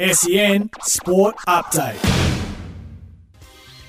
SEN Sport Update.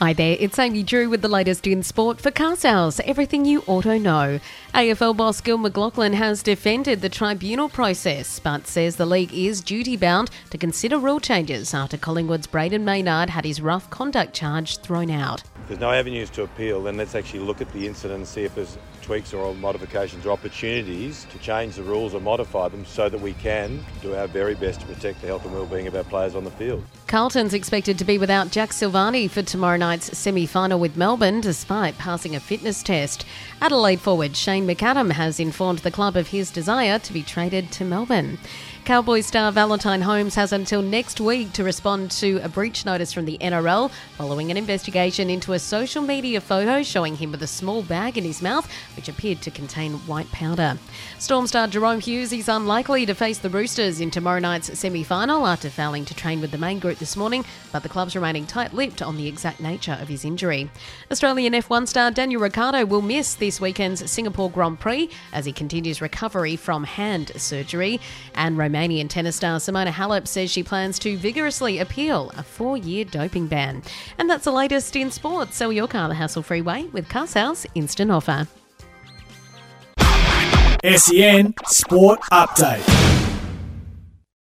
Hi there, it's Amy Drew with the latest in sport for car sales, everything you auto know. AFL boss Gil McLachlan has defended the tribunal process, but says the league is duty bound to consider rule changes after Collingwood's Brayden Maynard had his rough conduct charge thrown out. There's no avenues to appeal, then let's actually look at the incident and see if there's tweaks or modifications or opportunities to change the rules or modify them so that we can do our very best to protect the health and well-being of our players on the field. Carlton's expected to be without Jack Silvagni for tomorrow night's semi-final with Melbourne despite passing a fitness test. Adelaide forward Shane McAdam has informed the club of his desire to be traded to Melbourne. Cowboys star Valentine Holmes has until next week to respond to a breach notice from the NRL following an investigation into a social media photo showing him with a small bag in his mouth which appeared to contain white powder. Storm star Jahrome Hughes is unlikely to face the Roosters in tomorrow night's semi final after failing to train with the main group this morning, but the club's remaining tight lipped on the exact nature of his injury. Australian F1 star Daniel Ricciardo will miss this weekend's Singapore Grand Prix as he continues recovery from hand surgery. And Romanian tennis star Simona Halep says she plans to vigorously appeal a four year doping ban. And that's the latest in sports. Sell your car the hassle free way with Car Sales Instant Offer. SEN Sport Update.